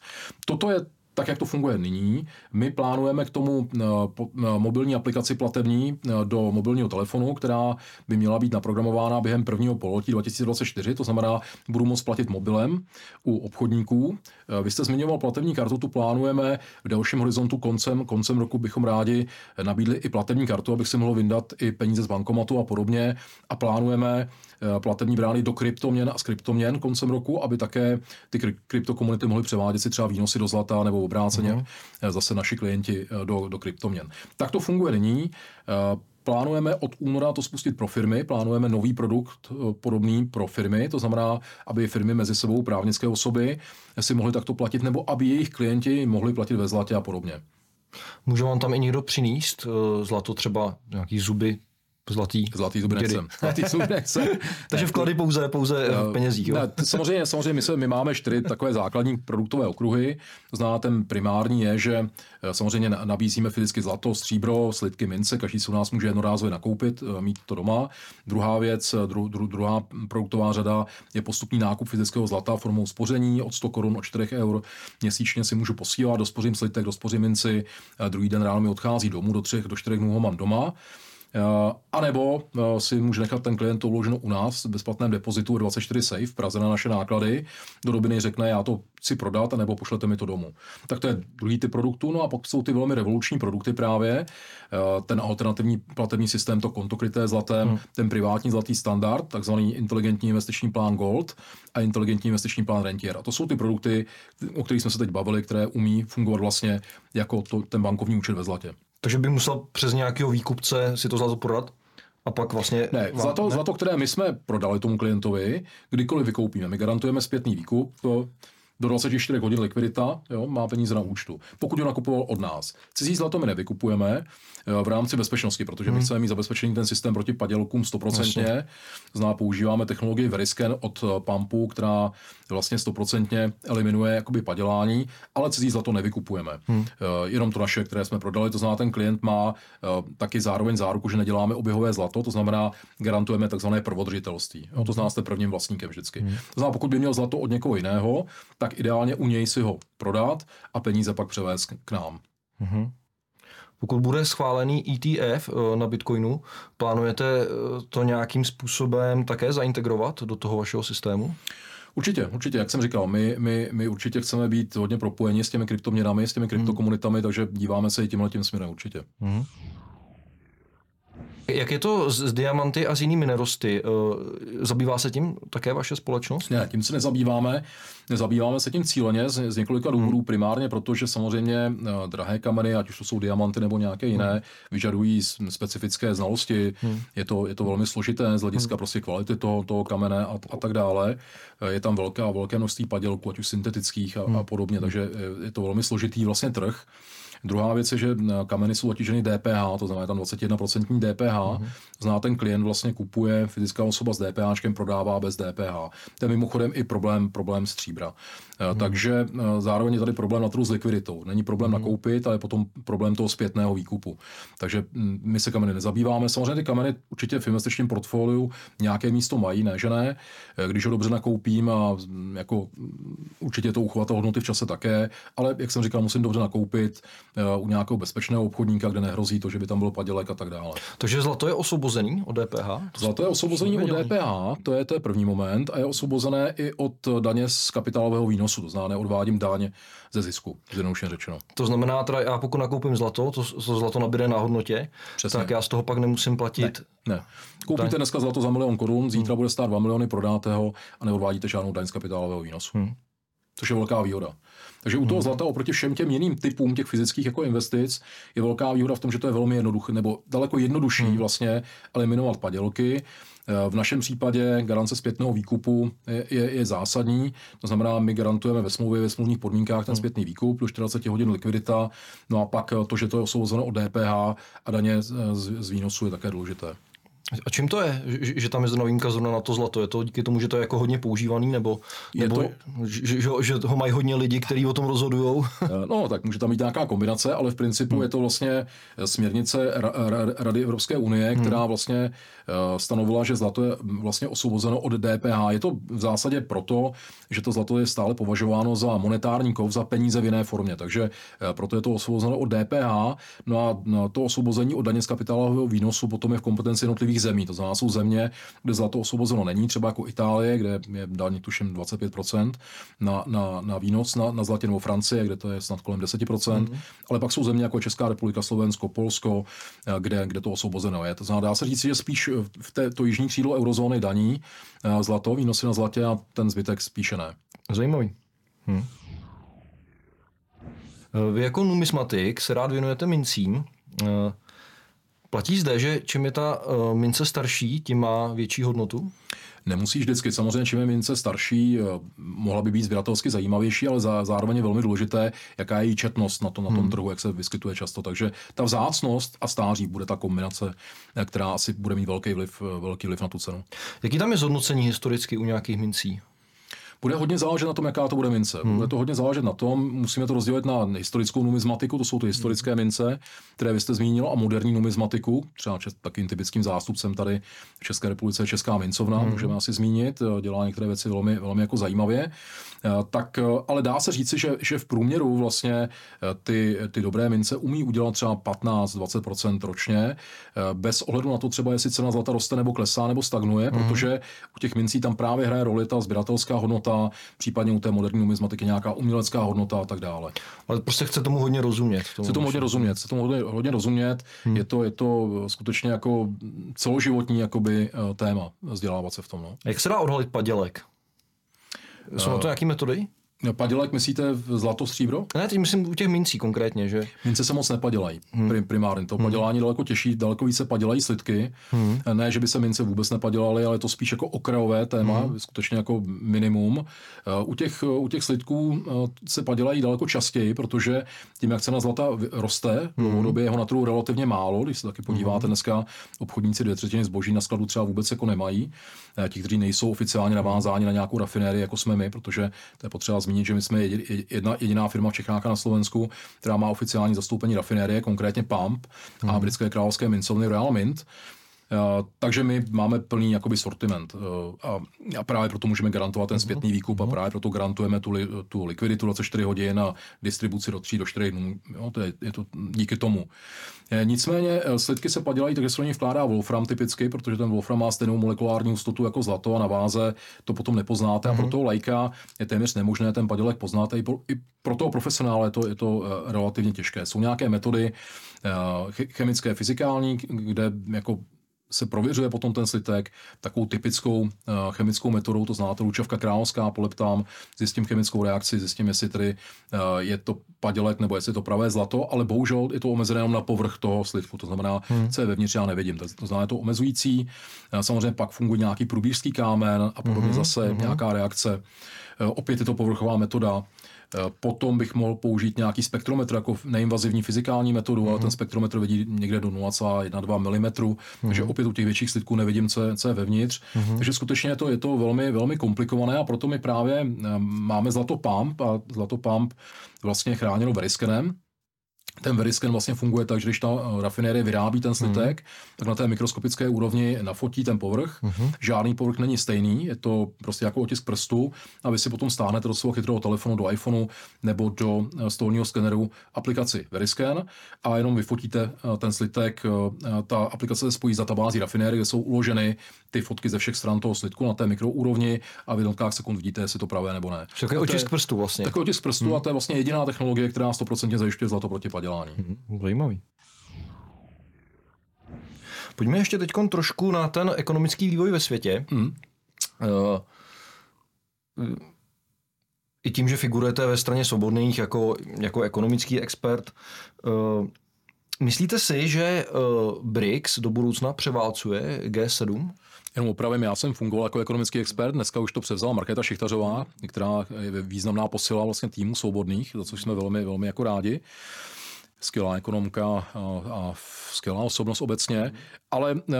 S2: Toto je tak, jak to funguje nyní. My plánujeme k tomu eh, eh, mobilní aplikaci platební eh, do mobilního telefonu, která by měla být naprogramována během prvního pololetí 2024, to znamená, budu moct platit mobilem u obchodníků. Vy jste zmiňoval platební kartu, tu plánujeme v dalším horizontu koncem, koncem roku bychom rádi nabídli i platební kartu, abych si mohl vyndat i peníze z bankomatu a podobně a plánujeme platební brány do kryptoměn a z kryptoměn koncem roku, aby také ty kryptokomunity mohly převádět si třeba výnosy do zlata nebo obráceně mm-hmm. zase naši klienti eh, do, do kryptoměn. Tak to funguje nyní. Eh, plánujeme od února to spustit pro firmy, plánujeme nový produkt podobný pro firmy, to znamená, aby firmy mezi sebou právnické osoby si mohly takto platit, nebo aby jejich klienti mohli platit ve zlatě a podobně.
S1: Může vám tam i někdo přinést zlato, třeba nějaký zuby, Zlatý.
S2: Zlatý zuby nechcem. Zlatý [laughs] zuby nechcem.
S1: Takže vklady pouze, pouze v penězích. Jo?
S2: Ne, samozřejmě, samozřejmě my, se, my máme čtyři takové základní produktové okruhy. To znamená, ten primární je, že eh, samozřejmě nabízíme fyzicky zlato, stříbro, slitky, mince, každý si u nás může jednorázově nakoupit, eh, mít to doma. Druhá věc, eh, dru, dru, druhá produktová řada je postupný nákup fyzického zlata formou spoření od 100 korun, od 4 eur. Měsíčně si můžu posílat, dospořím slitek, dospořím minci, druhý den ráno mi odchází domů, do třech, do čtyřech dnů ho mám doma. Eh, a nebo eh, si může nechat ten klient to uloženo u nás v bezplatném depozitu 24 Safe v Praze na naše náklady. Do doby řekne, já to chci prodat, nebo pošlete mi to domů. Tak to je druhý typ produktů. No a pak jsou ty velmi revoluční produkty právě. Eh, ten alternativní platební systém, to konto kryté zlatem, hmm. ten privátní zlatý standard, takzvaný inteligentní investiční plán Gold a inteligentní investiční plán Rentier. A to jsou ty produkty, o kterých jsme se teď bavili, které umí fungovat vlastně jako to, ten bankovní účet ve zlatě.
S1: Takže bych musel přes nějakého výkupce si to zlato prodat? A pak vlastně...
S2: Ne, vám, zlato, ne? zlato, které my jsme prodali tomu klientovi, kdykoliv vykoupíme. My garantujeme zpětný výkup, to do 24 hodin likvidita, jo, má peníze na účtu. Pokud ho nakupoval od nás. Cizí zlato my nevykupujeme v rámci bezpečnosti, protože my hmm. chceme mít zabezpečený ten systém proti padělkům 100%. Zná, používáme technologii Veriscan od eh, Pampu, která vlastně 100% eliminuje jakoby padělání, ale cizí zlato nevykupujeme. Hmm. Jenom to naše, které jsme prodali, to znamená, ten klient má eh, taky zároveň záruku, že neděláme oběhové zlato, to znamená, garantujeme takzvané prvodržitelství. Jo, to znamená, jste prvním vlastníkem vždycky. Hmm. To znamená, pokud by měl zlato od někoho jiného, tak ideálně u něj si ho prodat a peníze pak převést k nám. Hmm.
S1: Pokud bude schválený ETF eh, na Bitcoinu, plánujete to nějakým způsobem také zaintegrovat do toho vašeho systému?
S2: Určitě, určitě, jak jsem říkal, my, my, my určitě chceme být hodně propojeni s těmi kryptoměnami, s těmi kryptokomunitami, hmm. takže díváme se i tímhle tím směrem určitě. Hmm.
S1: Jak je to s diamanty a s jinými nerosty? Eh, zabývá se tím také vaše společnost?
S2: Ne, tím se nezabýváme. Nezabýváme se tím cíleně z, z několika hmm. důvodů. Hmm. Primárně protože samozřejmě eh, drahé kameny, ať už to jsou diamanty nebo nějaké jiné, hmm. vyžadují specifické znalosti. Hmm. Je, to, je to velmi složité z hlediska hmm. prostě kvality toho, toho kamene a, a tak dále. Eh, je tam velká, velké množství padělků, ať už syntetických a, hmm. a podobně, takže je to velmi složitý vlastně trh. Druhá věc je, že eh, kameny jsou zatíženy DPH, to znamená tam 21% DPH. Mm-hmm. Zná ten klient vlastně kupuje, fyzická osoba s DPH, prodává bez DPH. To je mimochodem i problém, problém stříbra. Hmm. Takže eh, zároveň je tady problém na trhu s likviditou. Není problém hmm. nakoupit, ale potom problém toho zpětného výkupu. Takže hm, my se kameny nezabýváme. Samozřejmě ty kameny určitě v investičním portfoliu nějaké místo mají, ne že ne. Když ho dobře nakoupím a hm, jako hm, určitě to uchovat hodnoty v čase také, ale jak jsem říkal, musím dobře nakoupit u nějakého bezpečného obchodníka, kde nehrozí to, že by tam byl padělek a tak dále.
S1: Takže zlato je osvobozený od DPH?
S2: Zlato je osvobozený od DPH, to je, to je první moment, a je osvobozené i od daně z kapitálového výnosu to znamená neodvádím dáně ze zisku, zjednodušeně řečeno.
S1: To znamená, teda já pokud nakoupím zlato, to, to zlato nabíde na hodnotě, Přesně. tak já z toho pak nemusím platit.
S2: Ne, ne. Koupíte daň. dneska zlato za milion korun, zítra hmm. bude stát 2 miliony, prodáte ho a neodvádíte žádnou daň z kapitálového výnosu. Hmm. což je velká výhoda. Takže u toho hmm. zlata oproti všem těm jiným typům těch fyzických jako investic je velká výhoda v tom, že to je velmi jednoduché, nebo daleko jednodušší hmm. vlastně eliminovat padělky. Eh, v našem případě garance zpětného výkupu je, je, je zásadní, to znamená, my garantujeme ve smlouvě, ve smluvních podmínkách ten hmm. zpětný výkup plus 40 hodin likvidita, no a pak to, že to je osvobozeno od DPH a daně z, z výnosu je také důležité.
S1: A čím to je, že, tam je zrovna výjimka zrovna na to zlato? Je to díky tomu, že to je jako hodně používaný, nebo, nebo to... že, že, že ho mají hodně lidi, kteří o tom rozhodují? [laughs]
S2: Eh, no, tak může tam být nějaká kombinace, ale v principu hmm. je to vlastně směrnice Rady Evropské unie, hmm. která vlastně eh, stanovila, že zlato je vlastně osvobozeno od DPH. Je to v zásadě proto, že to zlato je stále považováno za monetární kov, za peníze v jiné formě, takže eh, proto je to osvobozeno od DPH. No a to osvobození od daně z kapitálového výnosu potom je v kompetenci jednotlivých zemí. To znamená, jsou země, kde zlato osvobozeno není, třeba jako Itálie, kde je daň tuším 25% na, na, na výnos na, na zlatě, nebo Francie, kde to je snad kolem 10%, mm-hmm. ale pak jsou země jako Česká republika, Slovensko, Polsko, eh, kde, kde to osvobozeno je. To znamená, dá se říct, že spíš v té, to jižní křídlo eurozóny daní eh, zlato, výnosy na zlatě a ten zbytek spíše ne.
S1: Zajímavý. Hm. Eh, vy jako numismatik se rád věnujete mincím. Platí zde, že čím je ta uh, mince starší, tím má větší hodnotu?
S2: Nemusí vždycky. Samozřejmě, čím je mince starší, uh, mohla by být sběratelsky zajímavější, ale zá, zároveň je velmi důležité, jaká je její četnost na, to, na tom hmm. trhu, jak se vyskytuje často. Takže ta vzácnost a stáří bude ta kombinace, eh, která asi bude mít velký vliv, velký vliv na tu cenu.
S1: Jaký tam je zhodnocení historicky u nějakých mincí?
S2: Bude hodně záležet na tom, jaká to bude mince. Hmm. Bude to hodně záležet na tom, musíme to rozdělit na historickou numizmatiku, to jsou ty historické hmm. mince, které vy jste zmínil, a moderní numizmatiku, třeba čes, takým typickým zástupcem tady v České republice je Česká mincovna, hmm. můžeme asi zmínit, dělá některé věci velmi, velmi jako zajímavě. Eh, tak, eh, ale dá se říci, že, že v průměru vlastně eh, ty, ty dobré mince umí udělat třeba 15-20% ročně, bez ohledu na to třeba, jestli cena zlata roste nebo klesá nebo stagnuje, hmm. protože u těch mincí tam právě hraje roli ta sběratelská hodnota hodnota, případně u té moderní numizmatiky nějaká umělecká hodnota a tak dále.
S1: Ale prostě chce tomu hodně rozumět.
S2: Tomu chce tomu hodně rozumět, chce tomu hodně, hodně rozumět. Hmm. Je, to, je to skutečně jako celoživotní jakoby, eh, téma vzdělávat se v tom. No.
S1: Jak se dá odhalit padělek? Jsou na to nějaké metody?
S2: Padělek myslíte zlato, stříbro?
S1: Ne, teď myslím u těch mincí konkrétně, že?
S2: Mince se moc nepadělají hmm. primárně. To hmm. padělání daleko těžší, daleko více padělají slidky. Hmm. Ne, že by se mince vůbec nepadělaly, ale to spíš jako okrajové téma, hmm. skutečně jako minimum. Uh, u těch, u těch slidků uh, se padělají daleko častěji, protože tím, jak cena zlata roste, hmm. dlouhodobě jeho na trhu relativně málo, když se taky podíváte hmm. dneska, obchodníci dvě třetiny zboží na skladu třeba vůbec jako nemají. Uh, ti, kteří nejsou oficiálně navázáni na nějakou rafinérii, jako jsme my, protože to je potřeba zmínit, že my jsme jedna jediná firma v Čechách a na Slovensku, která má oficiální zastoupení rafinérie, konkrétně PUMP hmm. a britské královské mincovny Royal Mint. Uh, takže my máme plný jakoby sortiment uh, a, a právě proto můžeme garantovat ten zpětný mhm. výkup a mhm. právě proto garantujeme tu, li, tu likviditu 24 hodin a distribuci do 3 do 4 dnů. Jo, to je, je to díky tomu. E, nicméně slidky se padělají, takže se do ní vkládá wolfram typicky, protože ten wolfram má stejnou molekulární hustotu jako zlato a na váze to potom nepoznáte mm-hmm. a pro toho lajka je téměř nemožné ten padělek poznat. I pro, i pro toho profesionále je to, je to relativně těžké. Jsou nějaké metody chemické, fyzikální, kde jako se prověřuje potom ten slitek takovou typickou uh, chemickou metodou, to znáte lučovka královská, poleptám, zjistím chemickou reakci, zjistím, jestli tedy uh, je to padělek nebo jestli je to pravé zlato, ale bohužel je to omezené jenom na povrch toho slitku, to znamená, hmm. co je vevnitř, já nevidím. To, znamená, je to omezující. Uh, samozřejmě pak funguje nějaký průbířský kámen a podobně hmm. zase hmm. nějaká reakce. Opět je to povrchová metoda. Eh, potom bych mohl použít nějaký spektrometr jako neinvazivní fyzikální metodu, mm-hmm. ale ten spektrometr vidí někde do 0,1-2 mm, mm-hmm. takže opět u těch větších slitků nevidím, co je, co je vevnitř. Mm-hmm. Takže skutečně je to, je to velmi, velmi komplikované a proto my právě eh, máme zlato pump a zlato pump vlastně chráněno veriskenem, ten verisken vlastně funguje tak, že když ta eh, rafinérie vyrábí ten slitek, mm. tak na té mikroskopické úrovni nafotí ten povrch. Mm. Žádný povrch není stejný, je to prostě jako otisk prstu a vy si potom stáhnete do svého chytrého telefonu, do iPhoneu nebo do eh, stolního skeneru aplikaci Veriscan a jenom vyfotíte eh, ten slitek. Ta aplikace se spojí s databází rafinérie, kde jsou uloženy ty fotky ze všech stran toho slitku na té mikroúrovni a v jednotkách sekund vidíte, jestli to pravé nebo ne.
S1: Takový otisk prstu vlastně.
S2: Takový otisk prstu hmm. a to je vlastně jediná technologie, která 100% zajišťuje zlato proti padělání.
S1: Hmm, zajímavý. Pojďme ještě teď trošku na ten ekonomický vývoj ve světě. Hmm. Uh, i tím, že figurujete ve straně svobodných jako, jako ekonomický expert, uh, myslíte si, že uh, BRICS do budoucna převálcuje G7?
S2: Jenom opravím, já jsem fungoval jako ekonomický expert, dneska už to převzala Markéta Šichtařová, která je významná posila vlastně týmu svobodných, za což jsme velmi, velmi jako rádi skvělá ekonomka a, a skvělá osobnost obecně, ale e,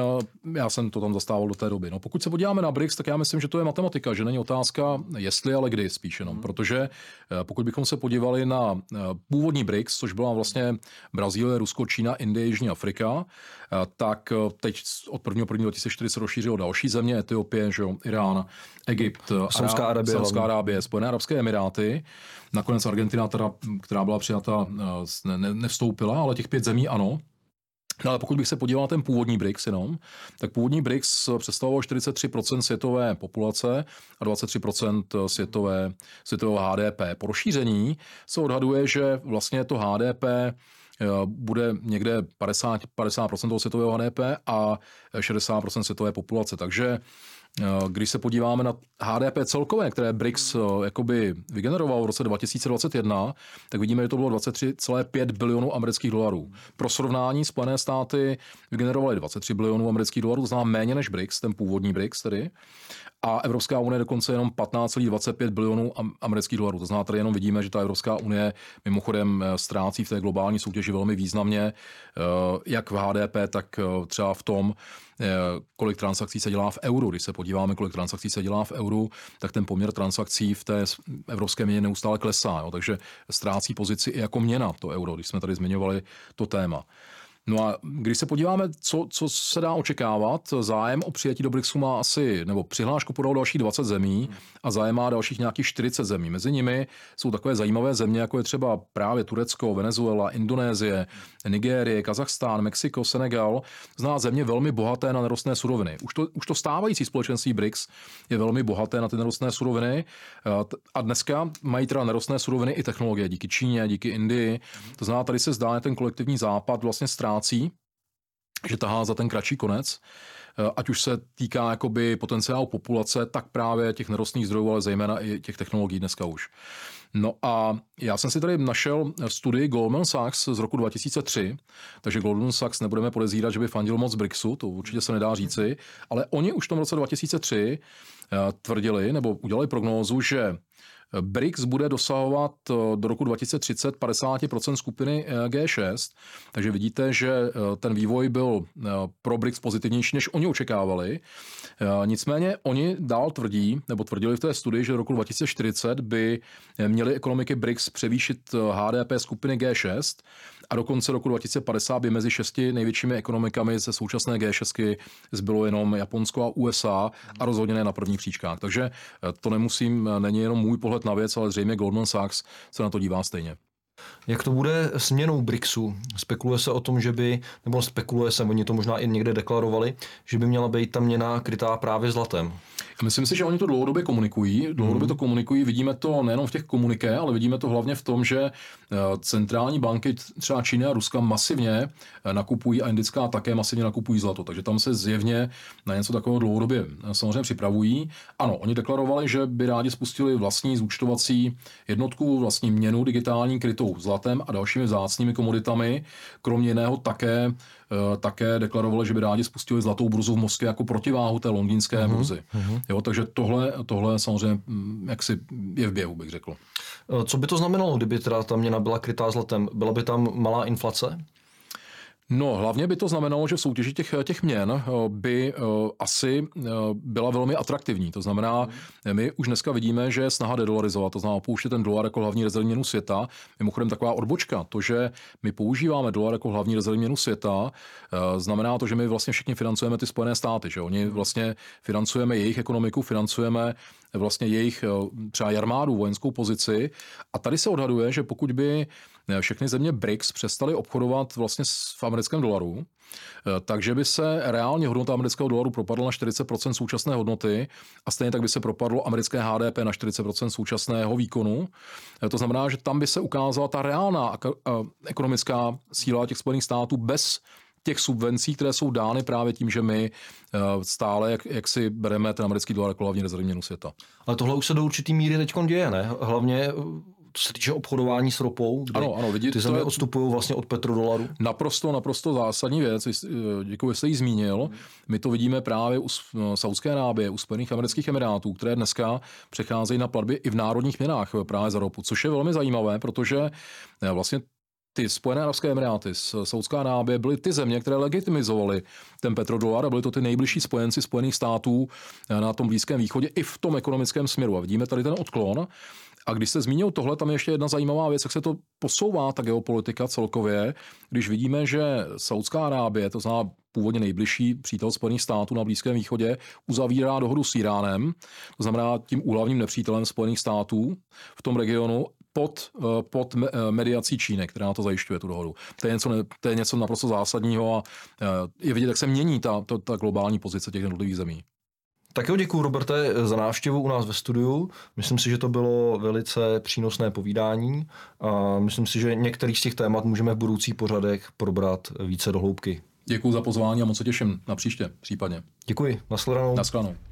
S2: já jsem to tam zastával do té doby. No, pokud se podíváme na BRICS, tak já myslím, že to je matematika, že není otázka jestli, ale kdy spíš jenom, hmm. protože e, pokud bychom se podívali na e, původní BRICS, což byla vlastně Brazílie, Rusko, Čína, Indie, Jižní Afrika, tak teď od 1. 1. 2004 se rozšířilo další země, Etiopie, že jo, Irán, Egypt,
S1: Saudská Arábie,
S2: Saudská Arábie, Spojené arabské emiráty. Nakonec Argentina, teda, která byla přijata, ne, ne, nevstoupila, ale těch pět zemí ano. No ale pokud bych se podíval na ten původní BRICS jenom, tak původní BRICS představoval 43% světové populace a 23% světové, světového HDP. Po rozšíření se odhaduje, že vlastně to HDP eh, bude někde 50, 50% toho světového HDP a 60% světové populace. Takže když se podíváme na HDP celkové, které BRICS eh, jakoby vygeneroval v roce 2021, tak vidíme, že to bylo 23,5 bilionů amerických dolarů. Pro srovnání Spojené státy vygenerovaly 23 bilionů amerických dolarů, to znamená méně než BRICS, ten původní BRICS tedy. A Evropská unie dokonce jenom 15,25 bilionů amerických dolarů. To znamená, tady jenom vidíme, že ta Evropská unie mimochodem eh, ztrácí v té globální soutěži velmi významně, jak v HDP, tak třeba v tom, kolik transakcí se dělá v euru. Když se podíváme, kolik transakcí se dělá v euru, tak ten poměr transakcí v té evropské měně neustále klesá. Jo? Takže ztrácí pozici i jako měna to euro, když jsme tady zmiňovali to téma. No a když se podíváme, co, co se dá očekávat, zájem o přijetí do BRICSu má asi, nebo přihlášku podalo dalších 20 zemí a zájem má dalších nějakých 40 zemí. Mezi nimi jsou takové zajímavé země, jako je třeba právě Turecko, Venezuela, Indonésie, Nigérie, Kazachstán, Mexiko, Senegal. Zná země velmi bohaté na nerostné suroviny. Už to, už to stávající společenství BRICS je velmi bohaté na ty nerostné suroviny a dneska mají teda nerostné suroviny i technologie díky Číně, díky Indii. To znamená, tady se zdá, že ten kolektivní západ vlastně ztrácí, že tahá za ten kratší konec, eh, ať už se týká jakoby potenciálu populace, tak právě těch nerostných zdrojů, ale zejména i těch technologií dneska už. No a já jsem si tady našel studii Goldman Sachs z roku 2003, takže Goldman Sachs nebudeme podezírat, že by fandil moc BRICSu, to určitě se nedá říci, ale oni už v tom roce 2003 eh, tvrdili nebo udělali prognózu, že BRICS bude dosahovat eh, do roku 2030 50% skupiny eh, G6, takže vidíte, že eh, ten vývoj byl pro BRICS pozitivnější, než oni očekávali. Nicméně oni dál tvrdí, nebo tvrdili v té studii, že do roku 2040 by měly ekonomiky BRICS převýšit HDP skupiny G6 a do konce roku 2050 by mezi šesti největšími ekonomikami ze současné G6 zbylo jenom Japonsko a USA a rozhodně ne na prvních příčkách. Takže to nemusím, není jenom můj pohled na věc, ale zřejmě Goldman Sachs se na to dívá stejně.
S1: Jak to bude s měnou BRICSu? Spekuluje se o tom, že by, nebo spekuluje se, oni to možná i někde deklarovali, že by měla být ta měna krytá právě zlatem.
S2: Myslím si, že oni to dlouhodobě komunikují. Dlouhodobě to komunikují. Vidíme to nejenom v těch komuniké, ale vidíme to hlavně v tom, že eh, centrální banky třeba Číny a Ruska masivně eh, nakupují a indická také masivně nakupují zlato. Takže tam se zjevně na něco takového dlouhodobě eh, samozřejmě připravují. Ano, oni deklarovali, že by rádi spustili vlastní zúčtovací jednotku, vlastní měnu digitální krytou zlatem a dalšími vzácnými komoditami. Kromě jiného také také deklarovali, že by rádi spustili zlatou burzu v Moskvě jako protiváhu té londýnské uh-huh, burzy. Uh-huh. Jo, takže tohle, tohle samozřejmě mm, jaksi je v běhu, bych řekl.
S1: Co by to znamenalo, kdyby teda ta měna byla krytá zlatem? Byla by tam malá inflace?
S2: No, hlavně by to znamenalo, že v soutěži těch, těch měn eh, by uh, asi uh, byla velmi atraktivní. To znamená, hmm. my už dneska vidíme, že je snaha dedolarizovat, to znamená opouštět ten dolar jako hlavní rezervní měnu světa. Mimochodem taková odbočka, to, že my používáme dolar jako hlavní rezervní měnu světa, uh, znamená to, že my vlastně všichni financujeme ty Spojené státy, že oni hmm. vlastně financujeme jejich ekonomiku, financujeme vlastně jejich třeba armádu, vojenskou pozici. A tady se odhaduje, že pokud by všechny země BRICS přestaly obchodovat vlastně v americkém dolaru, eh, takže by se reálně hodnota amerického dolaru propadla na 40% současné hodnoty a stejně tak by se propadlo americké HDP na 40% současného výkonu. Eh, to znamená, že tam by se ukázala ta reálná ekonomická síla těch Spojených států bez těch subvencí, které jsou dány právě tím, že my eh, stále, jak, jak si bereme ten americký dolar jako hlavní rezervní měnu světa.
S1: Ale tohle už se do určitý míry teď děje, ne? Hlavně eh, co se týče obchodování s ropou, kdy
S2: ano, ano, vidíte,
S1: ty země je... odstupují vlastně od petrodolaru.
S2: Naprosto, naprosto zásadní věc. Eh, děkuji, že jste ji zmínil. My to vidíme právě u Saudské Arábie, u Spojených amerických emirátů, které dneska přecházejí na platby i v národních měnách právě za ropu, což je velmi zajímavé, protože vlastně ty Spojené arabské emiráty, Saudská Arábie byly ty země, které legitimizovaly ten petrodolar a byly to ty nejbližší spojenci Spojených států eh, na tom Blízkém východě i v tom ekonomickém směru. A vidíme tady ten odklon. A když se zmínil tohle, tam je ještě jedna zajímavá věc, jak se to posouvá, ta geopolitika celkově, když vidíme, že Saudská Arábie, to znamená původně nejbližší přítel Spojených států na Blízkém východě, uzavírá dohodu s Iránem, to znamená tím úhlavním nepřítelem Spojených států v tom regionu pod, eh, pod eh, mediací Číny, která na to zajišťuje tu dohodu. To je něco, to je něco naprosto zásadního a eh, je vidět, jak se mění ta, ta, ta globální pozice těch jednotlivých zemí.
S1: Tak jo, děkuji, Roberte, za návštěvu u nás ve studiu. Myslím si, že to bylo velice přínosné povídání a myslím si, že některý z těch témat můžeme v budoucích pořadech probrat více do hloubky.
S2: Děkuji za pozvání a moc se těším na příště případně.
S1: Děkuji, nashledanou.
S2: Nashledanou.